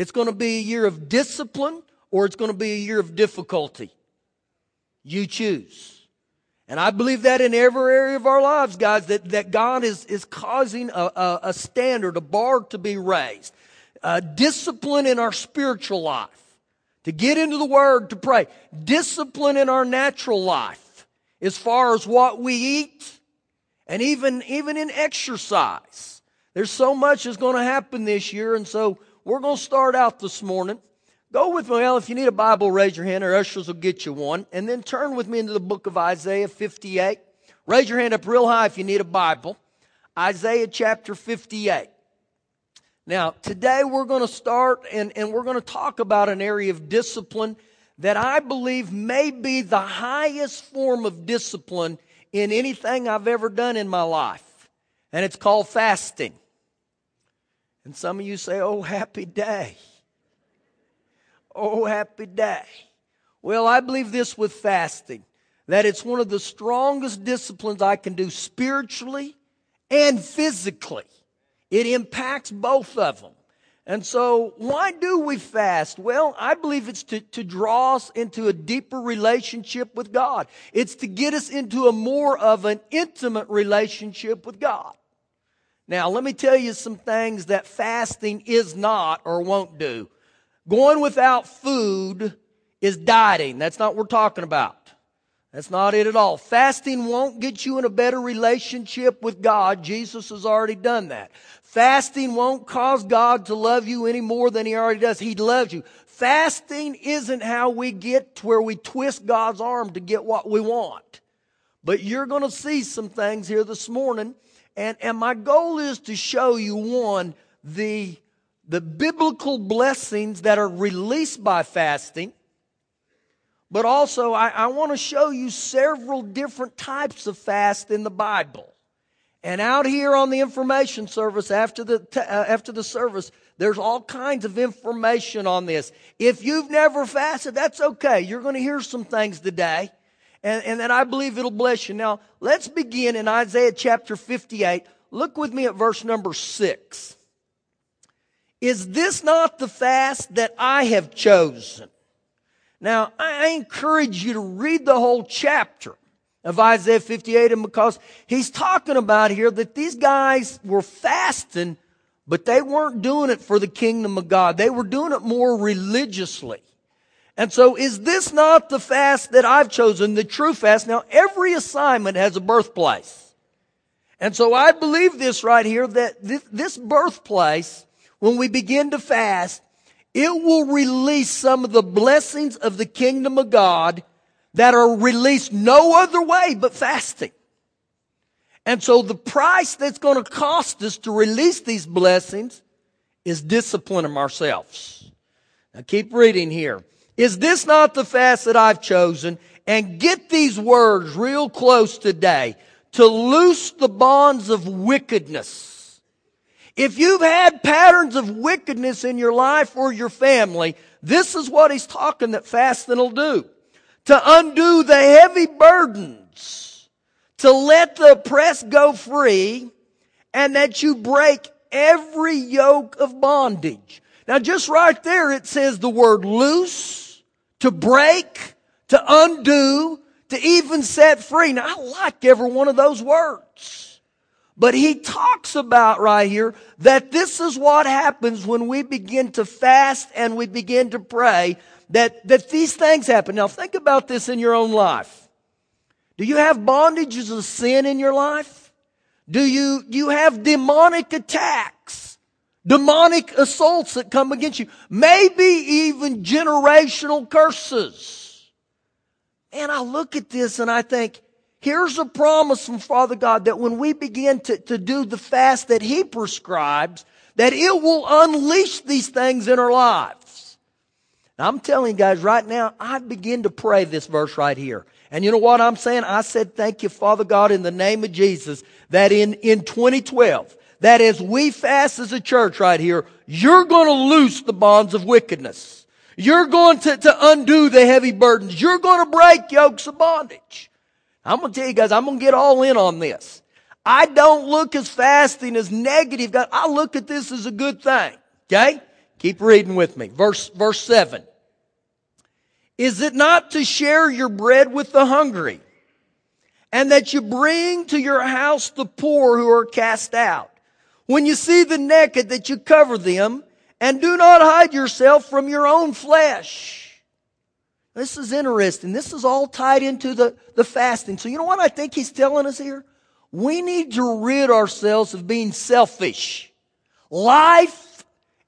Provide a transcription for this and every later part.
It's going to be a year of discipline or it's going to be a year of difficulty. You choose. And I believe that in every area of our lives, guys, that, that God is, is causing a, a, a standard, a bar to be raised. Uh, discipline in our spiritual life. To get into the Word, to pray. Discipline in our natural life. As far as what we eat. And even, even in exercise. There's so much that's going to happen this year. And so we're going to start out this morning Go with me. Well, if you need a Bible, raise your hand. Our ushers will get you one. And then turn with me into the book of Isaiah 58. Raise your hand up real high if you need a Bible. Isaiah chapter 58. Now, today we're going to start and, and we're going to talk about an area of discipline that I believe may be the highest form of discipline in anything I've ever done in my life. And it's called fasting. And some of you say, oh, happy day. Oh, happy day. Well, I believe this with fasting that it's one of the strongest disciplines I can do spiritually and physically. It impacts both of them. And so, why do we fast? Well, I believe it's to, to draw us into a deeper relationship with God. It's to get us into a more of an intimate relationship with God. Now, let me tell you some things that fasting is not or won't do. Going without food is dieting. That's not what we're talking about. That's not it at all. Fasting won't get you in a better relationship with God. Jesus has already done that. Fasting won't cause God to love you any more than He already does. He loves you. Fasting isn't how we get to where we twist God's arm to get what we want. But you're going to see some things here this morning. And, and my goal is to show you one, the the biblical blessings that are released by fasting, but also I, I want to show you several different types of fast in the Bible. And out here on the information service after the, uh, after the service, there's all kinds of information on this. If you've never fasted, that's okay. You're going to hear some things today. And, and then I believe it'll bless you. Now, let's begin in Isaiah chapter 58. Look with me at verse number 6. Is this not the fast that I have chosen? Now, I encourage you to read the whole chapter of Isaiah 58 and because he's talking about here that these guys were fasting, but they weren't doing it for the kingdom of God. They were doing it more religiously. And so is this not the fast that I've chosen, the true fast? Now, every assignment has a birthplace. And so I believe this right here that this birthplace when we begin to fast, it will release some of the blessings of the kingdom of God that are released no other way but fasting. And so the price that's going to cost us to release these blessings is disciplining ourselves. Now keep reading here. Is this not the fast that I've chosen? And get these words real close today. To loose the bonds of wickedness if you've had patterns of wickedness in your life or your family, this is what he's talking that fasting will do. To undo the heavy burdens, to let the oppressed go free, and that you break every yoke of bondage. Now just right there it says the word loose, to break, to undo, to even set free. Now I like every one of those words. But he talks about right here that this is what happens when we begin to fast and we begin to pray, that, that these things happen. Now think about this in your own life. Do you have bondages of sin in your life? Do you, do you have demonic attacks? Demonic assaults that come against you? Maybe even generational curses. And I look at this and I think, Here's a promise from Father God that when we begin to, to do the fast that He prescribes, that it will unleash these things in our lives. Now, I'm telling you guys right now, I begin to pray this verse right here. And you know what I'm saying? I said, thank you, Father God, in the name of Jesus, that in, in 2012, that as we fast as a church right here, you're going to loose the bonds of wickedness. You're going to, to undo the heavy burdens. You're going to break yokes of bondage. I'm going to tell you guys, I'm going to get all in on this. I don't look as fasting as negative. God, I look at this as a good thing. Okay? Keep reading with me. Verse, verse 7. Is it not to share your bread with the hungry, and that you bring to your house the poor who are cast out? When you see the naked, that you cover them, and do not hide yourself from your own flesh. This is interesting. This is all tied into the, the fasting. So you know what I think he's telling us here? We need to rid ourselves of being selfish. Life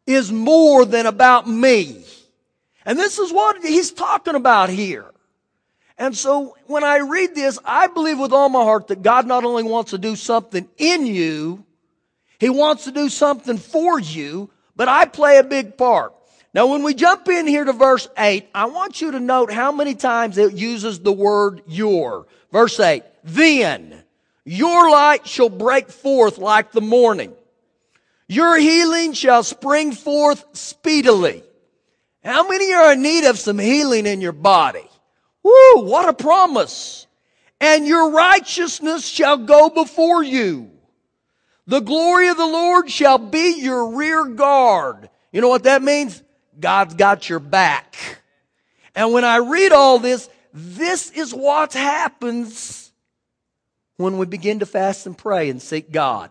is more than about me. And this is what he's talking about here. And so when I read this, I believe with all my heart that God not only wants to do something in you, He wants to do something for you, but I play a big part. Now when we jump in here to verse 8, I want you to note how many times it uses the word your. Verse 8, then your light shall break forth like the morning. Your healing shall spring forth speedily. How many are in need of some healing in your body? Woo, what a promise. And your righteousness shall go before you. The glory of the Lord shall be your rear guard. You know what that means? God's got your back. And when I read all this, this is what happens when we begin to fast and pray and seek God.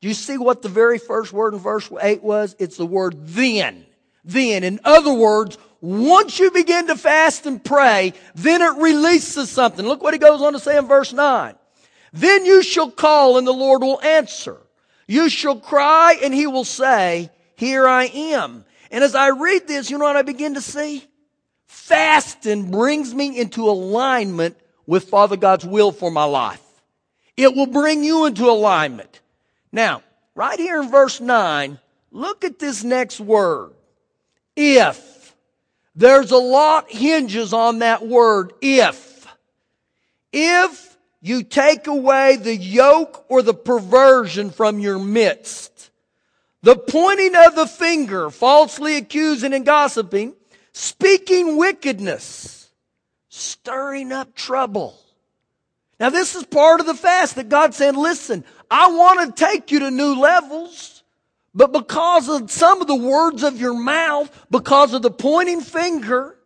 Do you see what the very first word in verse 8 was? It's the word then then. In other words, once you begin to fast and pray, then it releases something. Look what he goes on to say in verse 9. Then you shall call and the Lord will answer. You shall cry and he will say, here I am. And as I read this, you know what I begin to see? Fasting brings me into alignment with Father God's will for my life. It will bring you into alignment. Now, right here in verse 9, look at this next word. If. There's a lot hinges on that word, if. If you take away the yoke or the perversion from your midst, the pointing of the finger, falsely accusing and gossiping, speaking wickedness, stirring up trouble. Now this is part of the fast that God said, listen, I want to take you to new levels. But because of some of the words of your mouth, because of the pointing finger,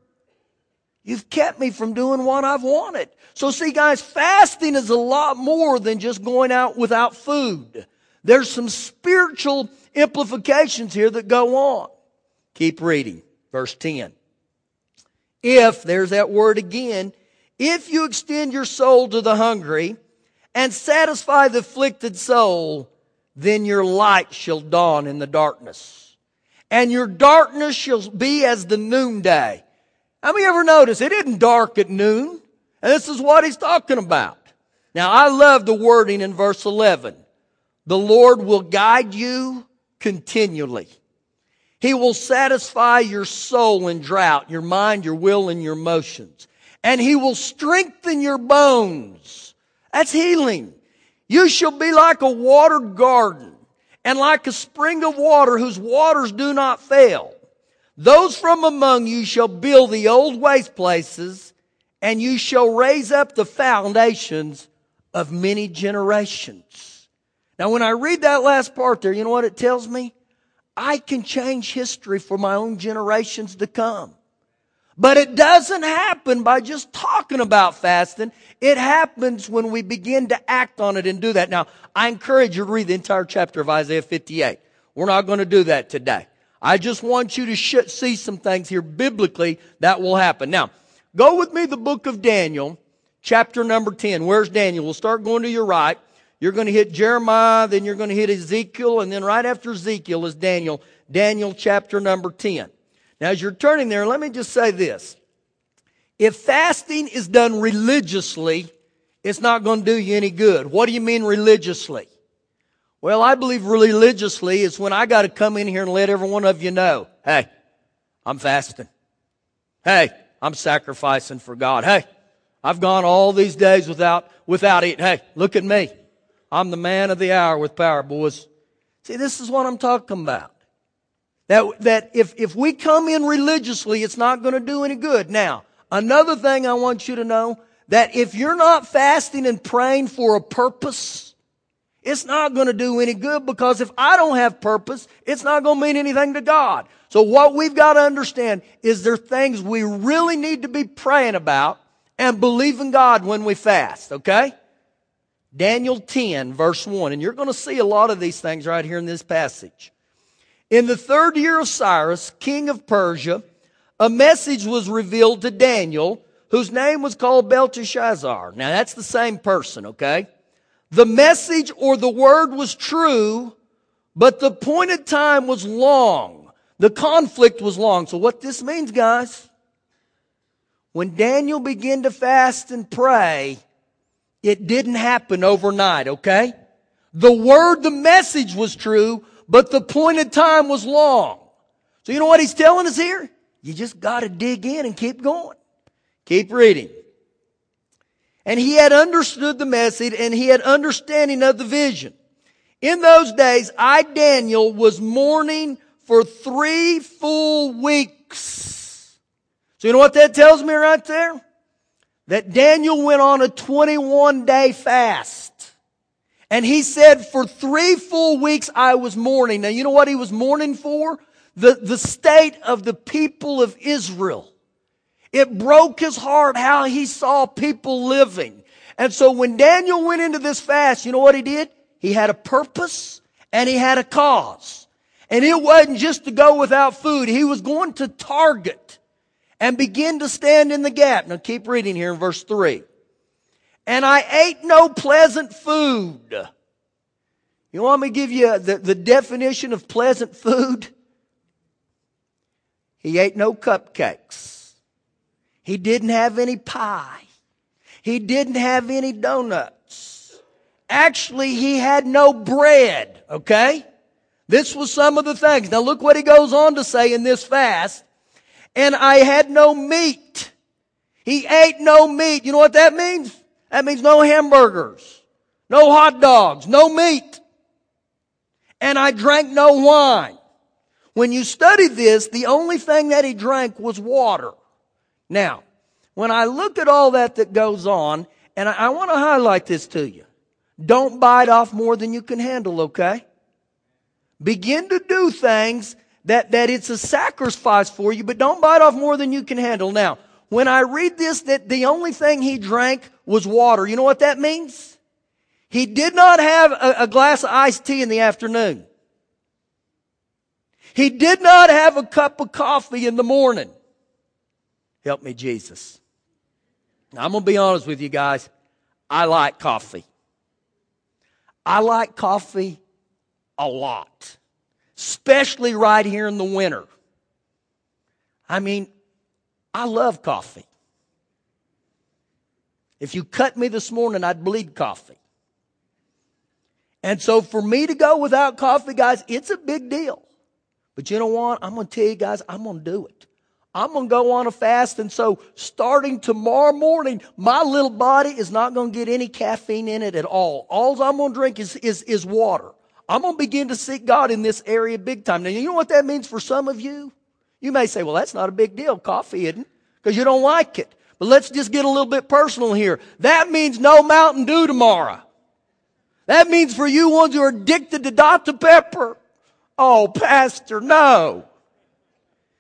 you've kept me from doing what I've wanted. So see guys, fasting is a lot more than just going out without food. There's some spiritual implications here that go on. Keep reading. Verse 10. If, there's that word again, if you extend your soul to the hungry and satisfy the afflicted soul, then your light shall dawn in the darkness. And your darkness shall be as the noonday. How many ever noticed it isn't dark at noon? And this is what he's talking about. Now I love the wording in verse 11. The Lord will guide you continually. He will satisfy your soul in drought, your mind, your will, and your emotions. And He will strengthen your bones. That's healing. You shall be like a watered garden and like a spring of water whose waters do not fail. Those from among you shall build the old waste places and you shall raise up the foundations of many generations. Now when I read that last part there, you know what it tells me? I can change history for my own generations to come. But it doesn't happen by just talking about fasting. It happens when we begin to act on it and do that. Now, I encourage you to read the entire chapter of Isaiah 58. We're not going to do that today. I just want you to sh- see some things here biblically that will happen. Now, go with me the book of Daniel, chapter number 10. Where's Daniel? We'll start going to your right. You're going to hit Jeremiah, then you're going to hit Ezekiel, and then right after Ezekiel is Daniel. Daniel chapter number 10. Now, as you're turning there, let me just say this. If fasting is done religiously, it's not going to do you any good. What do you mean religiously? Well, I believe religiously is when I got to come in here and let every one of you know, hey, I'm fasting. Hey, I'm sacrificing for God. Hey, I've gone all these days without, without eating. Hey, look at me. I'm the man of the hour with power, boys. See, this is what I'm talking about. That, that if, if we come in religiously, it's not going to do any good. Now, another thing I want you to know, that if you're not fasting and praying for a purpose, it's not going to do any good because if I don't have purpose, it's not going to mean anything to God. So what we've got to understand is there things we really need to be praying about and believing God when we fast, okay? Daniel 10 verse 1, and you're going to see a lot of these things right here in this passage. In the third year of Cyrus, king of Persia, a message was revealed to Daniel, whose name was called Belteshazzar. Now that's the same person, okay? The message or the word was true, but the appointed time was long. The conflict was long. So what this means, guys, when Daniel began to fast and pray, it didn't happen overnight, okay? The word, the message was true, but the appointed time was long. So you know what he's telling us here? You just gotta dig in and keep going. Keep reading. And he had understood the message and he had understanding of the vision. In those days, I, Daniel, was mourning for three full weeks. So you know what that tells me right there? That Daniel went on a 21 day fast. And he said, for three full weeks I was mourning. Now you know what he was mourning for? The, the state of the people of Israel. It broke his heart how he saw people living. And so when Daniel went into this fast, you know what he did? He had a purpose and he had a cause. And it wasn't just to go without food. He was going to target and begin to stand in the gap. Now keep reading here in verse three. And I ate no pleasant food. You want me to give you the, the definition of pleasant food? He ate no cupcakes. He didn't have any pie. He didn't have any donuts. Actually, he had no bread, okay? This was some of the things. Now look what he goes on to say in this fast. And I had no meat. He ate no meat. You know what that means? That means no hamburgers, no hot dogs, no meat. And I drank no wine. When you study this, the only thing that he drank was water. Now, when I look at all that that goes on, and I, I want to highlight this to you. Don't bite off more than you can handle, okay? Begin to do things that, that it's a sacrifice for you, but don't bite off more than you can handle. Now, when I read this, that the only thing he drank was water, you know what that means? He did not have a, a glass of iced tea in the afternoon. He did not have a cup of coffee in the morning. Help me, Jesus. Now, I'm going to be honest with you guys. I like coffee. I like coffee a lot, especially right here in the winter. I mean, I love coffee. If you cut me this morning, I'd bleed coffee. And so for me to go without coffee, guys, it's a big deal. But you know what? I'm going to tell you guys, I'm going to do it. I'm going to go on a fast. And so starting tomorrow morning, my little body is not going to get any caffeine in it at all. All I'm going to drink is, is, is water. I'm going to begin to seek God in this area big time. Now, you know what that means for some of you? You may say, well, that's not a big deal. Coffee isn't because you don't like it. But let's just get a little bit personal here. That means no Mountain Dew tomorrow. That means for you ones who are addicted to Dr. Pepper. Oh, Pastor, no.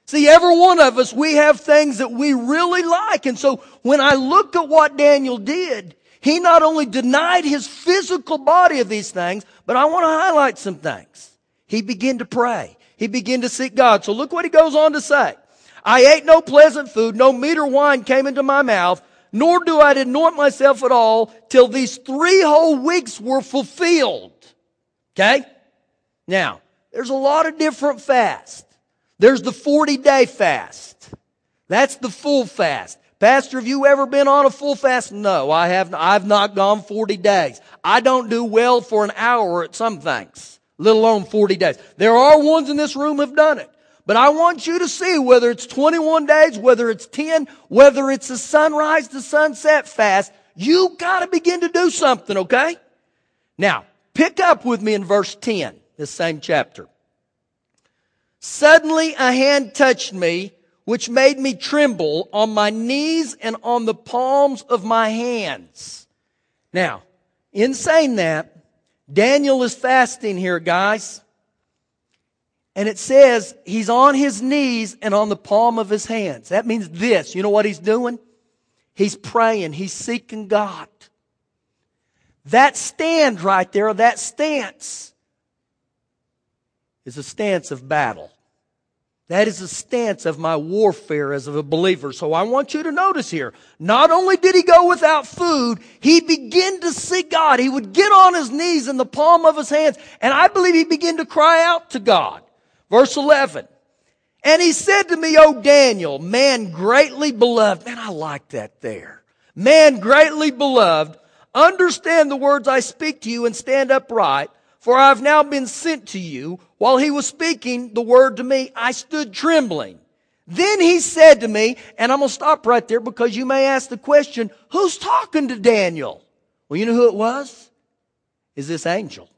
See, every one of us, we have things that we really like. And so when I look at what Daniel did, he not only denied his physical body of these things, but I want to highlight some things. He began to pray. He began to seek God. So look what he goes on to say. I ate no pleasant food, no meat or wine came into my mouth, nor do I anoint myself at all till these three whole weeks were fulfilled. Okay? Now, there's a lot of different fasts. There's the 40 day fast. That's the full fast. Pastor, have you ever been on a full fast? No, I have. I've not gone 40 days. I don't do well for an hour at some things, let alone 40 days. There are ones in this room have done it. But I want you to see whether it's 21 days, whether it's 10, whether it's a sunrise to sunset fast, you gotta begin to do something, okay? Now, pick up with me in verse 10, this same chapter. Suddenly a hand touched me, which made me tremble on my knees and on the palms of my hands. Now, in saying that, Daniel is fasting here, guys. And it says he's on his knees and on the palm of his hands. That means this. You know what he's doing? He's praying. He's seeking God. That stand right there, that stance, is a stance of battle. That is the stance of my warfare as of a believer. So I want you to notice here, not only did he go without food, he began to seek God. He would get on his knees in the palm of his hands, and I believe he began to cry out to God. Verse 11. And he said to me, O Daniel, man greatly beloved. Man, I like that there. Man greatly beloved, understand the words I speak to you and stand upright. For I have now been sent to you. While he was speaking the word to me, I stood trembling. Then he said to me, and I'm going to stop right there because you may ask the question, who's talking to Daniel? Well, you know who it was? Is this angel.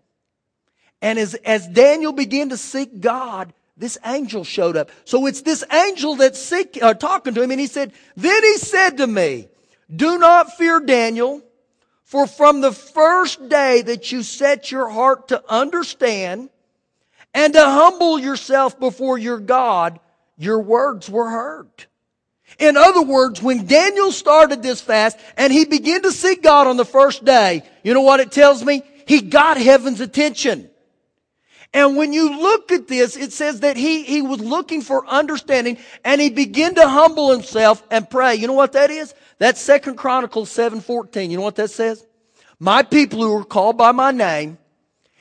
And as, as Daniel began to seek God, this angel showed up. So it's this angel that's seek, uh, talking to him, and he said, Then he said to me, Do not fear, Daniel, for from the first day that you set your heart to understand and to humble yourself before your God, your words were heard. In other words, when Daniel started this fast and he began to seek God on the first day, you know what it tells me? He got heaven's attention. And when you look at this, it says that he, he was looking for understanding and he began to humble himself and pray. You know what that is? That's Second Chronicles 7:14. You know what that says? My people who are called by my name,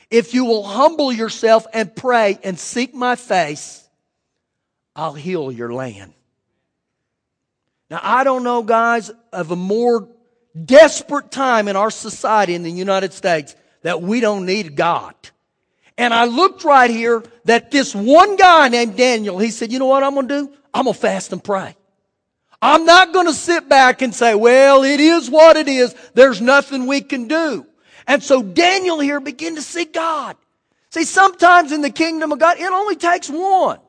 if you will humble yourself and pray and seek my face, I'll heal your land. Now, I don't know, guys, of a more desperate time in our society in the United States that we don't need God. And I looked right here that this one guy named Daniel, he said, you know what I'm going to do? I'm going to fast and pray. I'm not going to sit back and say, well, it is what it is. There's nothing we can do. And so Daniel here began to see God. See, sometimes in the kingdom of God, it only takes one.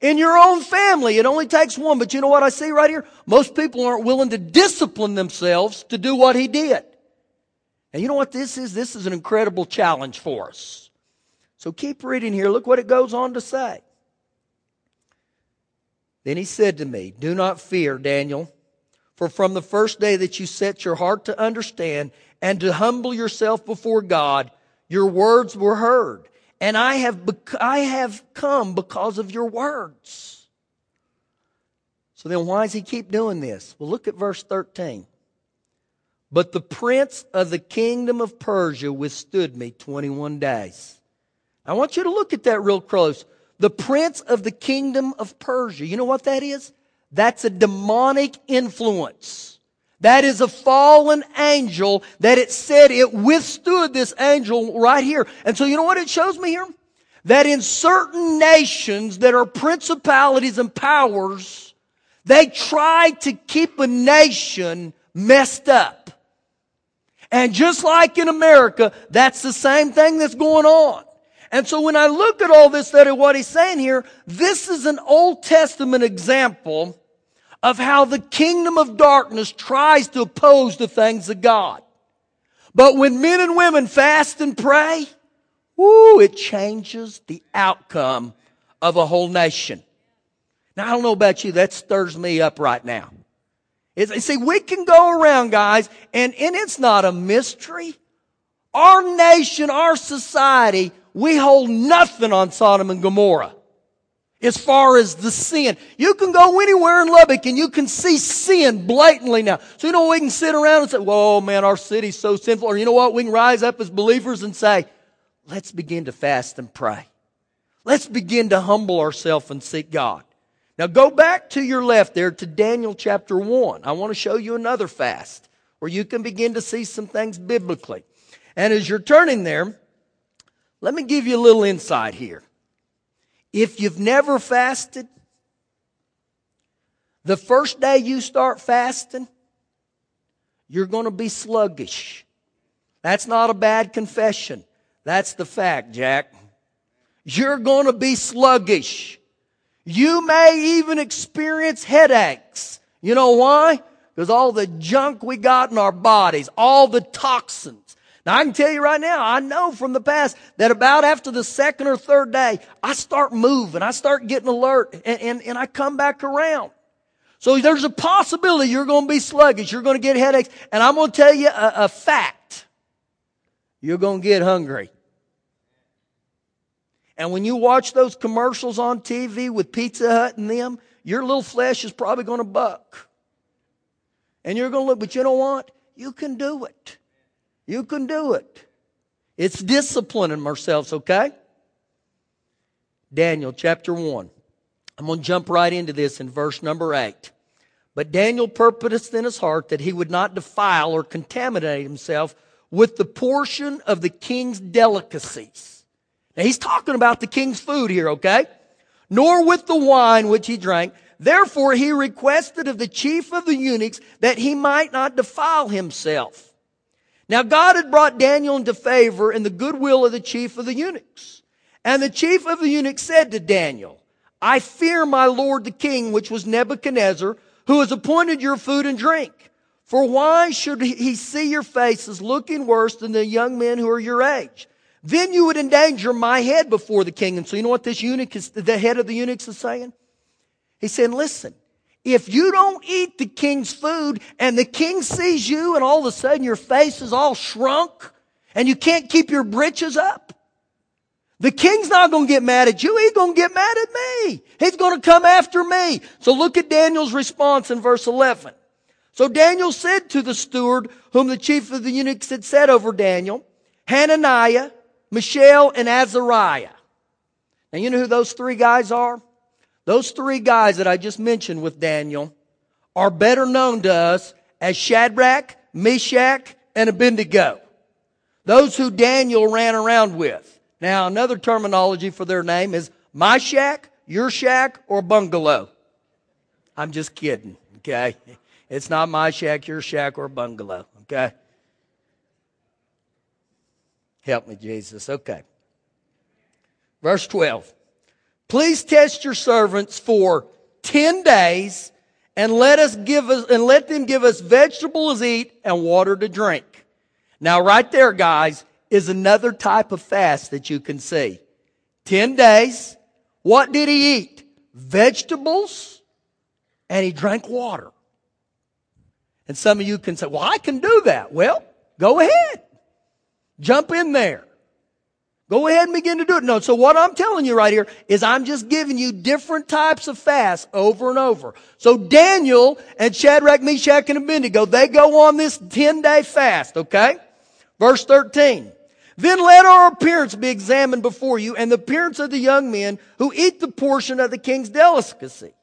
In your own family, it only takes one. But you know what I see right here? Most people aren't willing to discipline themselves to do what he did. And you know what this is? This is an incredible challenge for us. So keep reading here. Look what it goes on to say. Then he said to me, Do not fear, Daniel, for from the first day that you set your heart to understand and to humble yourself before God, your words were heard. And I have, I have come because of your words. So then why does he keep doing this? Well, look at verse 13. But the prince of the kingdom of Persia withstood me 21 days. I want you to look at that real close the prince of the kingdom of Persia. You know what that is? That's a demonic influence. That is a fallen angel that it said it withstood this angel right here. And so you know what it shows me here? That in certain nations that are principalities and powers, they try to keep a nation messed up. And just like in America, that's the same thing that's going on. And so when I look at all this, that what he's saying here, this is an Old Testament example of how the kingdom of darkness tries to oppose the things of God. But when men and women fast and pray, whoo, it changes the outcome of a whole nation. Now, I don't know about you, that stirs me up right now. It's, see, we can go around, guys, and, and it's not a mystery. Our nation, our society we hold nothing on Sodom and Gomorrah as far as the sin. You can go anywhere in Lubbock and you can see sin blatantly now. So you know we can sit around and say, whoa man, our city's so sinful. Or you know what? We can rise up as believers and say, let's begin to fast and pray. Let's begin to humble ourselves and seek God. Now go back to your left there to Daniel chapter 1. I want to show you another fast where you can begin to see some things biblically. And as you're turning there, let me give you a little insight here. If you've never fasted, the first day you start fasting, you're going to be sluggish. That's not a bad confession. That's the fact, Jack. You're going to be sluggish. You may even experience headaches. You know why? Because all the junk we got in our bodies, all the toxins, Now I can tell you right now, I know from the past that about after the second or third day, I start moving, I start getting alert, and, and, and I come back around. So there's a possibility you're going to be sluggish, you're going to get headaches, and I'm going to tell you a, a fact. You're going to get hungry. And when you watch those commercials on TV with Pizza Hut and them, your little flesh is probably going to buck. And you're going to look, but you know what? You can do it. You can do it. It's disciplining ourselves, okay? Daniel chapter 1. I'm going to jump right into this in verse number 8. But Daniel purposed in his heart that he would not defile or contaminate himself with the portion of the king's delicacies. Now he's talking about the king's food here, okay? Nor with the wine which he drank. Therefore he requested of the chief of the eunuchs that he might not defile himself. Now God had brought Daniel into favor in the goodwill of the chief of the eunuchs. And the chief of the eunuchs said to Daniel, I fear my lord the king, which was Nebuchadnezzar, who has appointed your food and drink. For why should he see your faces looking worse than the young men who are your age? Then you would endanger my head before the king. And so you know what this eunuch is, the head of the eunuchs is saying? He's saying, listen, if you don't eat the king's food and the king sees you and all of a sudden your face is all shrunk and you can't keep your britches up, the king's not going to get mad at you. He's going to get mad at me. He's going to come after me. So look at Daniel's response in verse 11. So Daniel said to the steward whom the chief of the eunuchs had set over Daniel, Hananiah, Mishael, and Azariah. Now you know who those three guys are? Those three guys that I just mentioned with Daniel are better known to us as Shadrach, Meshach, and Abednego. Those who Daniel ran around with. Now, another terminology for their name is my shack, your shack, or bungalow. I'm just kidding, okay? It's not my shack, your shack, or bungalow, okay? Help me, Jesus. Okay. Verse 12. Please test your servants for 10 days and let us give us, and let them give us vegetables to eat and water to drink. Now right there, guys, is another type of fast that you can see. 10 days. What did he eat? Vegetables and he drank water. And some of you can say, well, I can do that. Well, go ahead. Jump in there. Go ahead and begin to do it. No, so what I'm telling you right here is I'm just giving you different types of fasts over and over. So Daniel and Shadrach, Meshach, and Abednego, they go on this 10 day fast, okay? Verse 13. Then let our appearance be examined before you and the appearance of the young men who eat the portion of the king's delicacy.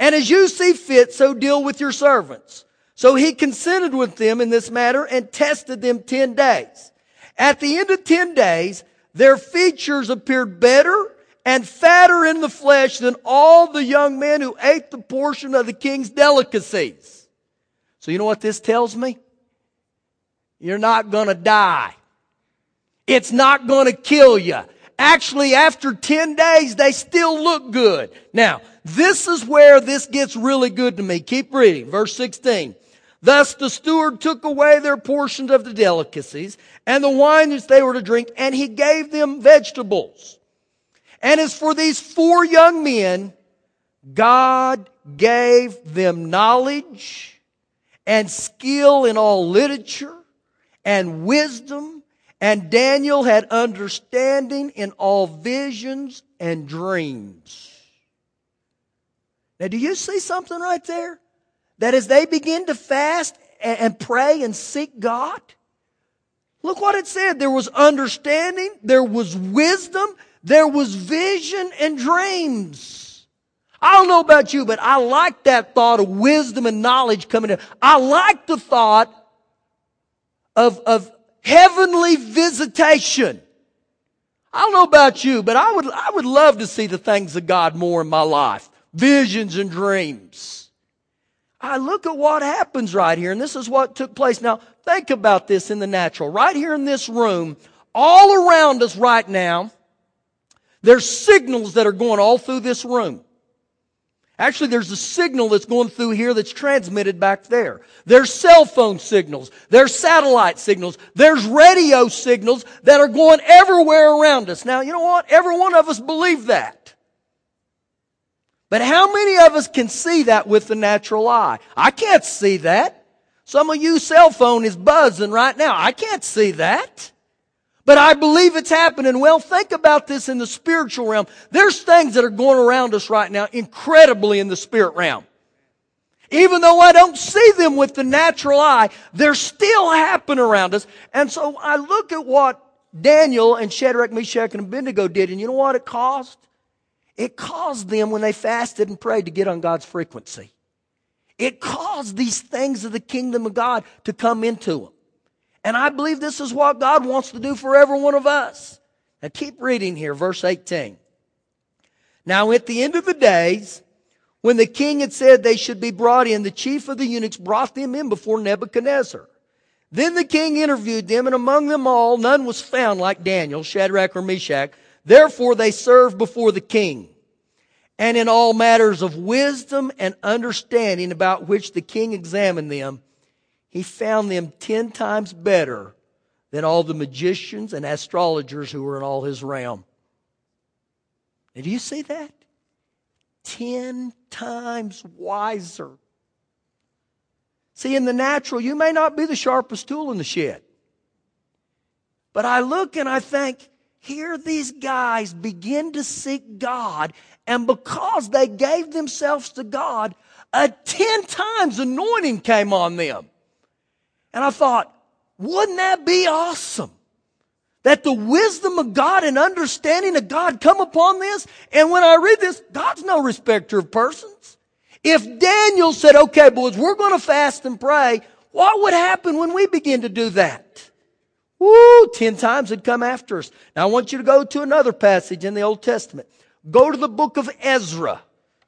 And as you see fit, so deal with your servants. So he consented with them in this matter and tested them 10 days. At the end of 10 days, their features appeared better and fatter in the flesh than all the young men who ate the portion of the king's delicacies. So you know what this tells me? You're not gonna die. It's not gonna kill you. Actually, after 10 days, they still look good. Now, this is where this gets really good to me. Keep reading. Verse 16. Thus the steward took away their portions of the delicacies and the wine which they were to drink, and he gave them vegetables. And as for these four young men, God gave them knowledge and skill in all literature and wisdom, and Daniel had understanding in all visions and dreams. Now, do you see something right there? That as they begin to fast and pray and seek God, look what it said. There was understanding, there was wisdom, there was vision and dreams. I don't know about you, but I like that thought of wisdom and knowledge coming in. I like the thought of, of heavenly visitation. I don't know about you, but I would, I would love to see the things of God more in my life. Visions and dreams. I look at what happens right here, and this is what took place. Now, think about this in the natural. Right here in this room, all around us right now, there's signals that are going all through this room. Actually, there's a signal that's going through here that's transmitted back there. There's cell phone signals. There's satellite signals. There's radio signals that are going everywhere around us. Now, you know what? Every one of us believe that. But how many of us can see that with the natural eye? I can't see that. Some of you cell phone is buzzing right now. I can't see that. But I believe it's happening. Well, think about this in the spiritual realm. There's things that are going around us right now incredibly in the spirit realm. Even though I don't see them with the natural eye, they're still happening around us. And so I look at what Daniel and Shadrach, Meshach, and Abednego did, and you know what it caused? It caused them, when they fasted and prayed, to get on God's frequency. It caused these things of the kingdom of God to come into them. And I believe this is what God wants to do for every one of us. Now keep reading here, verse 18. Now at the end of the days, when the king had said they should be brought in, the chief of the eunuchs brought them in before Nebuchadnezzar. Then the king interviewed them, and among them all, none was found like Daniel, Shadrach, or Meshach. Therefore they served before the king. And in all matters of wisdom and understanding about which the king examined them, he found them ten times better than all the magicians and astrologers who were in all his realm. Did you see that? Ten times wiser. See, in the natural, you may not be the sharpest tool in the shed. But I look and I think, here these guys begin to seek God, and because they gave themselves to God, a ten times anointing came on them. And I thought, wouldn't that be awesome? That the wisdom of God and understanding of God come upon this. And when I read this, God's no respecter of persons. If Daniel said, okay, boys, we're going to fast and pray, what would happen when we begin to do that? Woo, ten times it'd come after us. Now I want you to go to another passage in the Old Testament. Go to the book of Ezra.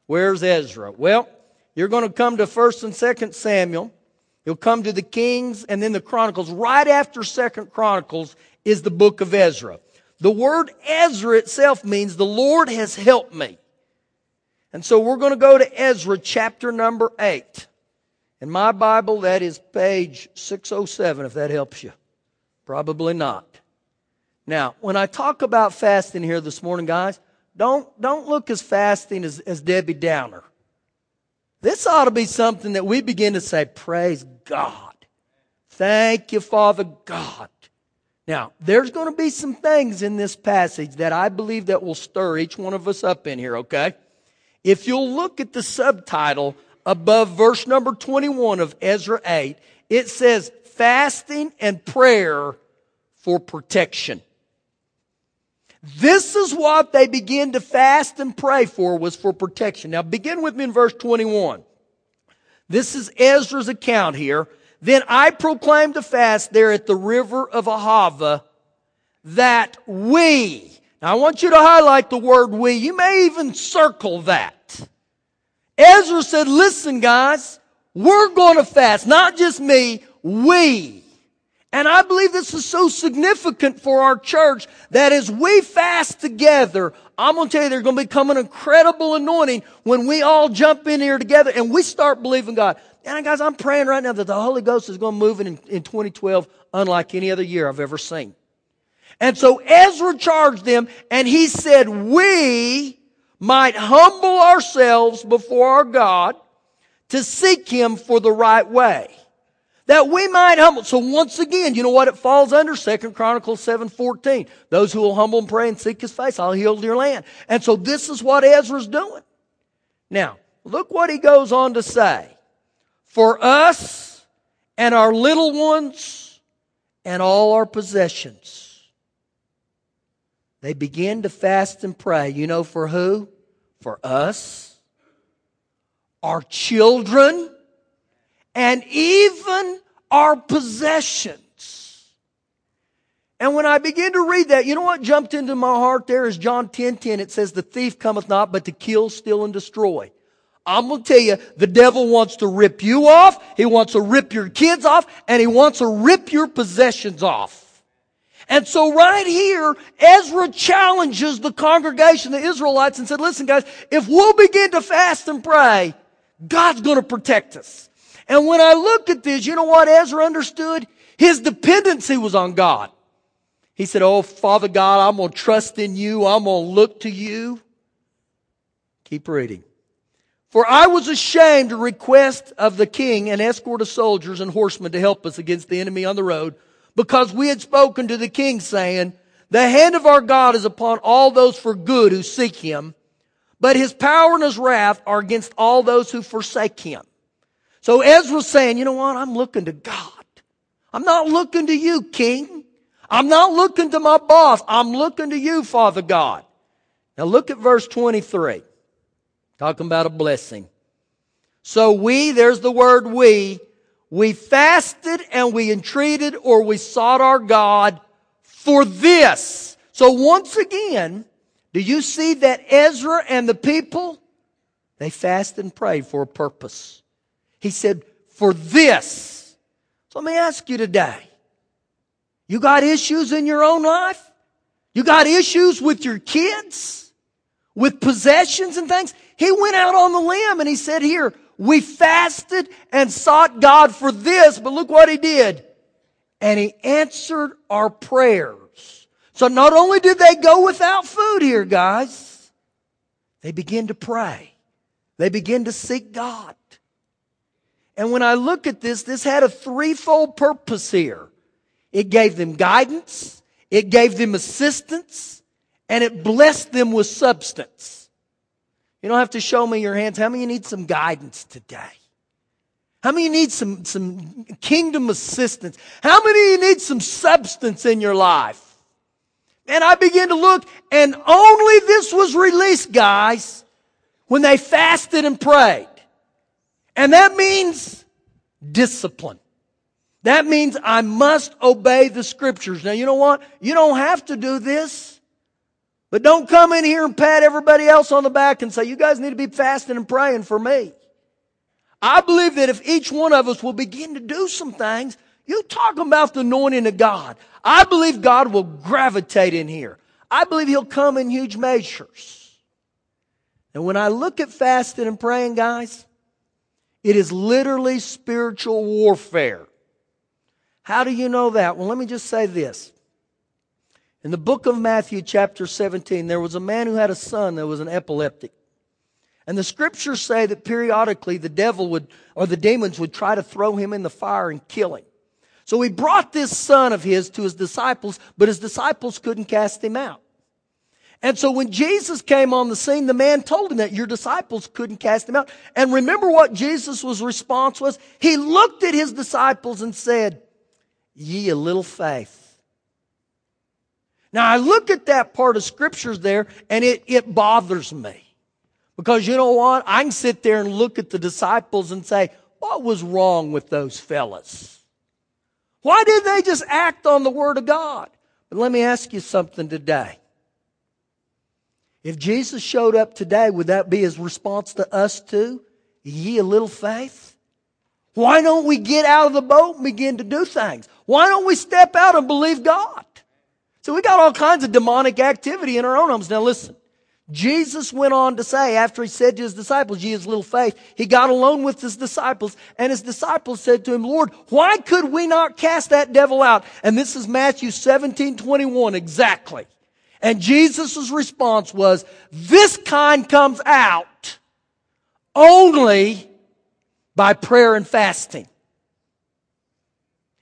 Where's Ezra? Well, you're going to come to 1st and 2nd Samuel. You'll come to the Kings and then the Chronicles. Right after Second Chronicles is the book of Ezra. The word Ezra itself means the Lord has helped me. And so we're going to go to Ezra chapter number 8. In my Bible, that is page 607, if that helps you. Probably not. Now, when I talk about fasting here this morning, guys, don't, don't look as fasting as, as Debbie Downer. This ought to be something that we begin to say, Praise God. Thank you, Father God. Now, there's going to be some things in this passage that I believe that will stir each one of us up in here, okay? If you'll look at the subtitle above verse number 21 of Ezra 8, it says fasting and prayer for protection. This is what they begin to fast and pray for was for protection. Now begin with me in verse 21. This is Ezra's account here. Then I proclaimed a fast there at the river of Ahava that we, now I want you to highlight the word we. You may even circle that. Ezra said, listen guys, we're going to fast. Not just me, we. And I believe this is so significant for our church that as we fast together, I'm going to tell you there's going to become an incredible anointing when we all jump in here together and we start believing God. And guys, I'm praying right now that the Holy Ghost is going to move in, in 2012 unlike any other year I've ever seen. And so Ezra charged them and he said, we might humble ourselves before our God to seek him for the right way that we might humble. So once again, you know what it falls under? Second Chronicles 7:14. Those who will humble and pray and seek his face, I'll heal your land. And so this is what Ezra's doing. Now, look what he goes on to say. For us and our little ones and all our possessions. They begin to fast and pray. You know for who? For us, our children, and even our possessions. And when I begin to read that, you know what jumped into my heart there is John 10, 10. It says, the thief cometh not but to kill, steal, and destroy. I'm going to tell you, the devil wants to rip you off. He wants to rip your kids off and he wants to rip your possessions off. And so right here, Ezra challenges the congregation, the Israelites, and said, listen guys, if we'll begin to fast and pray, God's going to protect us. And when I looked at this, you know what Ezra understood? His dependency was on God. He said, Oh, Father God, I'm going to trust in you. I'm going to look to you. Keep reading. For I was ashamed to request of the king an escort of soldiers and horsemen to help us against the enemy on the road, because we had spoken to the king, saying, The hand of our God is upon all those for good who seek him, but his power and his wrath are against all those who forsake him. So Ezra's saying, you know what? I'm looking to God. I'm not looking to you, king. I'm not looking to my boss. I'm looking to you, Father God. Now look at verse 23. Talking about a blessing. So we, there's the word we, we fasted and we entreated or we sought our God for this. So once again, do you see that Ezra and the people, they fasted and prayed for a purpose. He said, for this. So let me ask you today. You got issues in your own life? You got issues with your kids? With possessions and things? He went out on the limb and he said, Here, we fasted and sought God for this, but look what he did. And he answered our prayers. So not only did they go without food here, guys, they begin to pray. They begin to seek God. And when I look at this, this had a threefold purpose here. It gave them guidance, it gave them assistance, and it blessed them with substance. You don't have to show me your hands. How many need some guidance today? How many need some, some kingdom assistance? How many need some substance in your life? And I began to look, and only this was released, guys, when they fasted and prayed. And that means discipline. That means I must obey the scriptures. Now, you know what? You don't have to do this. But don't come in here and pat everybody else on the back and say, you guys need to be fasting and praying for me. I believe that if each one of us will begin to do some things, you talk about the anointing of God. I believe God will gravitate in here. I believe He'll come in huge measures. And when I look at fasting and praying, guys, it is literally spiritual warfare. How do you know that? Well, let me just say this. In the book of Matthew, chapter 17, there was a man who had a son that was an epileptic. And the scriptures say that periodically the devil would, or the demons would try to throw him in the fire and kill him. So he brought this son of his to his disciples, but his disciples couldn't cast him out. And so when Jesus came on the scene, the man told him that your disciples couldn't cast him out. And remember what Jesus' response was? He looked at his disciples and said, Ye a little faith. Now I look at that part of scriptures there and it, it bothers me. Because you know what? I can sit there and look at the disciples and say, what was wrong with those fellas? Why didn't they just act on the word of God? But let me ask you something today. If Jesus showed up today, would that be his response to us too? Ye a little faith? Why don't we get out of the boat and begin to do things? Why don't we step out and believe God? So we got all kinds of demonic activity in our own homes. Now listen. Jesus went on to say, after he said to his disciples, ye his little faith, he got alone with his disciples, and his disciples said to him, Lord, why could we not cast that devil out? And this is Matthew 17, 21, exactly. And Jesus' response was, this kind comes out only by prayer and fasting.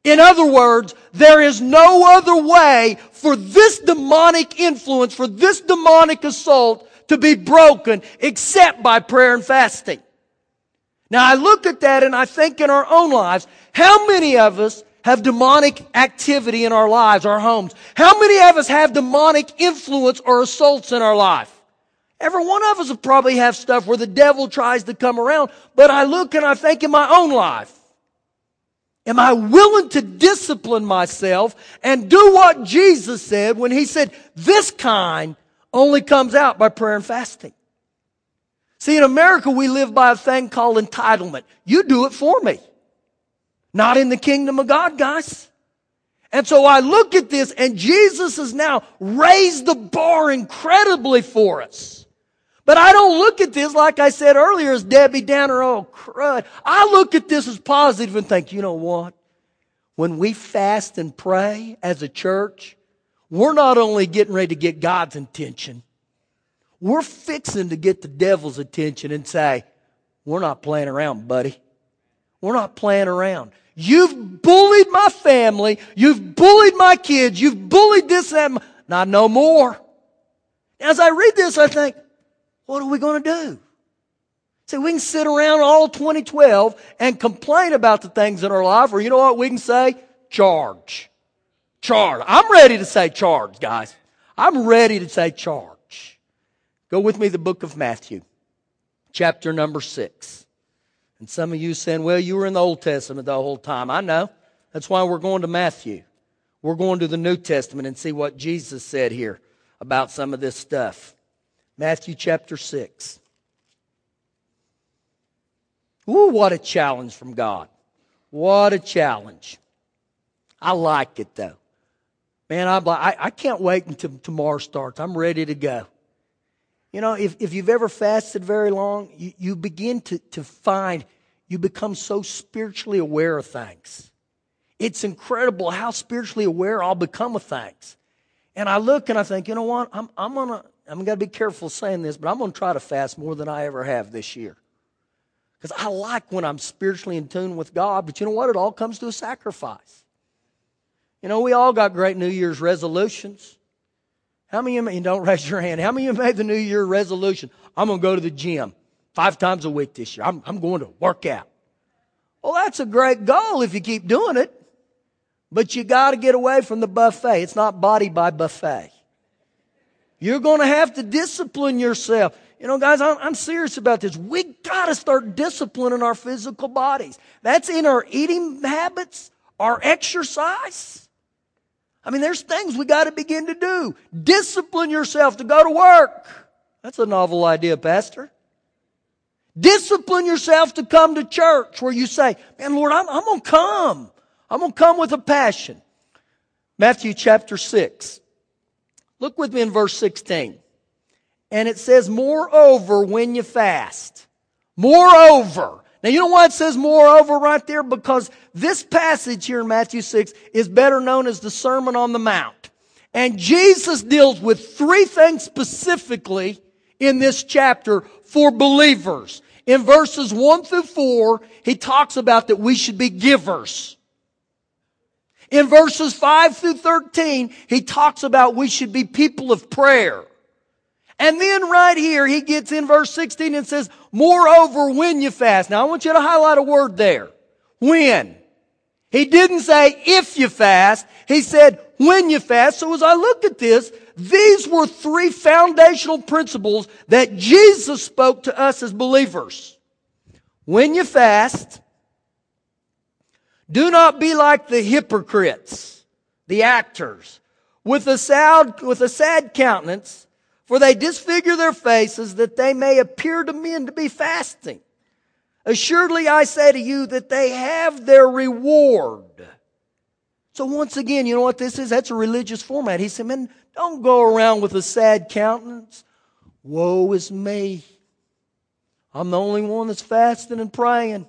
In other words, there is no other way for this demonic influence, for this demonic assault to be broken except by prayer and fasting. Now I look at that and I think in our own lives, how many of us have demonic activity in our lives, our homes? How many of us have demonic influence or assaults in our life? Every one of us will probably have stuff where the devil tries to come around, but I look and I think in my own life. Am I willing to discipline myself and do what Jesus said when he said, this kind only comes out by prayer and fasting? See, in America, we live by a thing called entitlement. You do it for me. Not in the kingdom of God, guys. And so I look at this and Jesus has now raised the bar incredibly for us. But I don't look at this, like I said earlier, as Debbie Downer, oh crud. I look at this as positive and think, you know what? When we fast and pray as a church, we're not only getting ready to get God's attention, we're fixing to get the devil's attention and say, we're not playing around, buddy. We're not playing around. You've bullied my family. You've bullied my kids. You've bullied this and that. not no more. As I read this, I think, what are we going to do? See, we can sit around all 2012 and complain about the things in our life, or you know what we can say? Charge. Charge. I'm ready to say charge, guys. I'm ready to say charge. Go with me the book of Matthew, chapter number six. And some of you saying, well, you were in the Old Testament the whole time. I know. That's why we're going to Matthew. We're going to the New Testament and see what Jesus said here about some of this stuff. Matthew chapter 6. Ooh, what a challenge from God. What a challenge. I like it though. Man, I'm like, I, I can't wait until tomorrow starts. I'm ready to go. You know, if, if you've ever fasted very long, you, you begin to, to find you become so spiritually aware of things. It's incredible how spiritually aware I'll become of things. And I look and I think, you know what? I'm, I'm to I'm going to be careful saying this, but I'm going to try to fast more than I ever have this year. Because I like when I'm spiritually in tune with God, but you know what? It all comes to a sacrifice. You know, we all got great New Year's resolutions. How many of you, don't raise your hand, how many of you made the New Year resolution? I'm going to go to the gym five times a week this year. I'm, I'm going to work out. Well, that's a great goal if you keep doing it. But you got to get away from the buffet. It's not body by buffet. You're going to have to discipline yourself. You know, guys, I'm, I'm serious about this. We got to start disciplining our physical bodies. That's in our eating habits, our exercise. I mean, there's things we got to begin to do. Discipline yourself to go to work. That's a novel idea, Pastor. Discipline yourself to come to church where you say, man, Lord, I'm, I'm going to come. I'm going to come with a passion. Matthew chapter 6. Look with me in verse 16. And it says, moreover, when you fast. Moreover. Now, you know why it says moreover right there? Because this passage here in Matthew 6 is better known as the Sermon on the Mount. And Jesus deals with three things specifically in this chapter for believers. In verses 1 through 4, he talks about that we should be givers. In verses 5 through 13, he talks about we should be people of prayer. And then right here, he gets in verse 16 and says, moreover, when you fast. Now I want you to highlight a word there. When. He didn't say if you fast. He said when you fast. So as I look at this, these were three foundational principles that Jesus spoke to us as believers. When you fast, do not be like the hypocrites, the actors, with a sad, with a sad countenance, for they disfigure their faces that they may appear to men to be fasting. Assuredly I say to you that they have their reward. So once again, you know what this is? That's a religious format. He said, man, don't go around with a sad countenance. Woe is me. I'm the only one that's fasting and praying.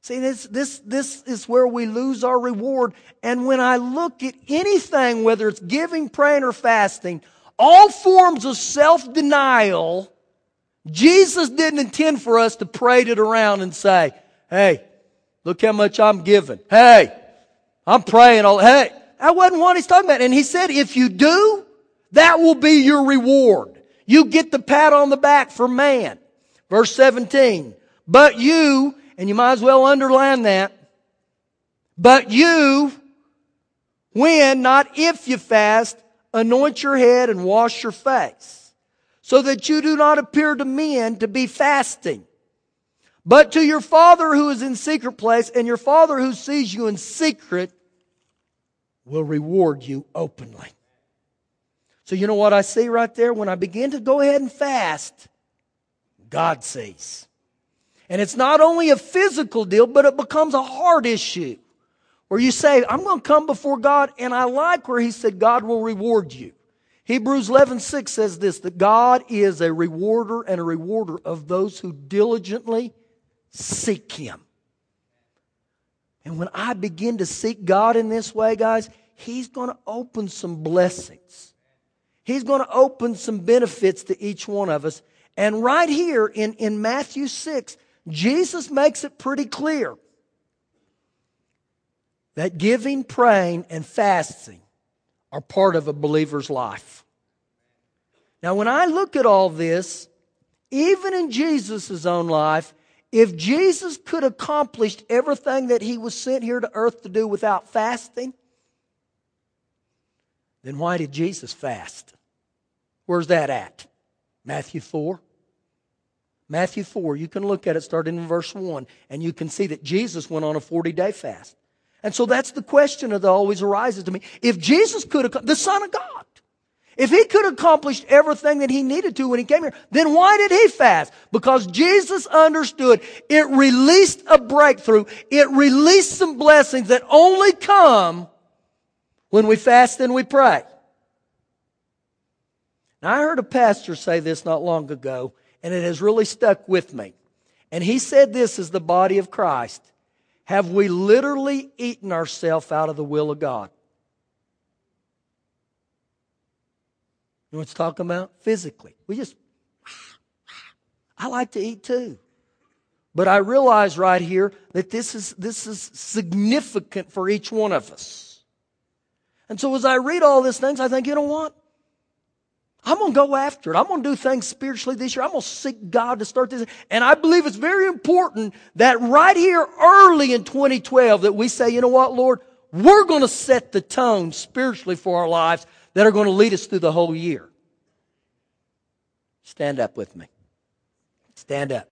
See, this, this, this is where we lose our reward. And when I look at anything, whether it's giving, praying, or fasting, all forms of self-denial, Jesus didn't intend for us to parade it around and say, hey, look how much I'm giving. Hey, I'm praying all, hey, that wasn't what he's talking about. And he said, if you do, that will be your reward. You get the pat on the back for man. Verse 17. But you, and you might as well underline that. But you, when, not if you fast, anoint your head and wash your face, so that you do not appear to men to be fasting, but to your Father who is in secret place, and your Father who sees you in secret will reward you openly. So you know what I see right there? When I begin to go ahead and fast, God sees. And it's not only a physical deal, but it becomes a heart issue. Where you say, I'm going to come before God, and I like where he said God will reward you. Hebrews 11, 6 says this, that God is a rewarder and a rewarder of those who diligently seek him. And when I begin to seek God in this way, guys, he's going to open some blessings. He's going to open some benefits to each one of us. And right here in, in Matthew 6, Jesus makes it pretty clear that giving, praying, and fasting are part of a believer's life. Now, when I look at all this, even in Jesus' own life, if Jesus could accomplish everything that he was sent here to earth to do without fasting, then why did Jesus fast? Where's that at? Matthew 4. Matthew 4, you can look at it starting in verse 1, and you can see that Jesus went on a 40 day fast. And so that's the question that always arises to me. If Jesus could have, the Son of God, if he could have accomplished everything that he needed to when he came here, then why did he fast? Because Jesus understood it released a breakthrough. It released some blessings that only come when we fast and we pray. Now, I heard a pastor say this not long ago, and it has really stuck with me. And he said this is the body of Christ. Have we literally eaten ourselves out of the will of God? You know what it's talking about? Physically. We just, I like to eat too. But I realize right here that this is, this is significant for each one of us. And so as I read all these things, I think, you know what? I'm going to go after it. I'm going to do things spiritually this year. I'm going to seek God to start this. And I believe it's very important that right here early in 2012 that we say, you know what, Lord, we're going to set the tone spiritually for our lives that are going to lead us through the whole year. Stand up with me. Stand up.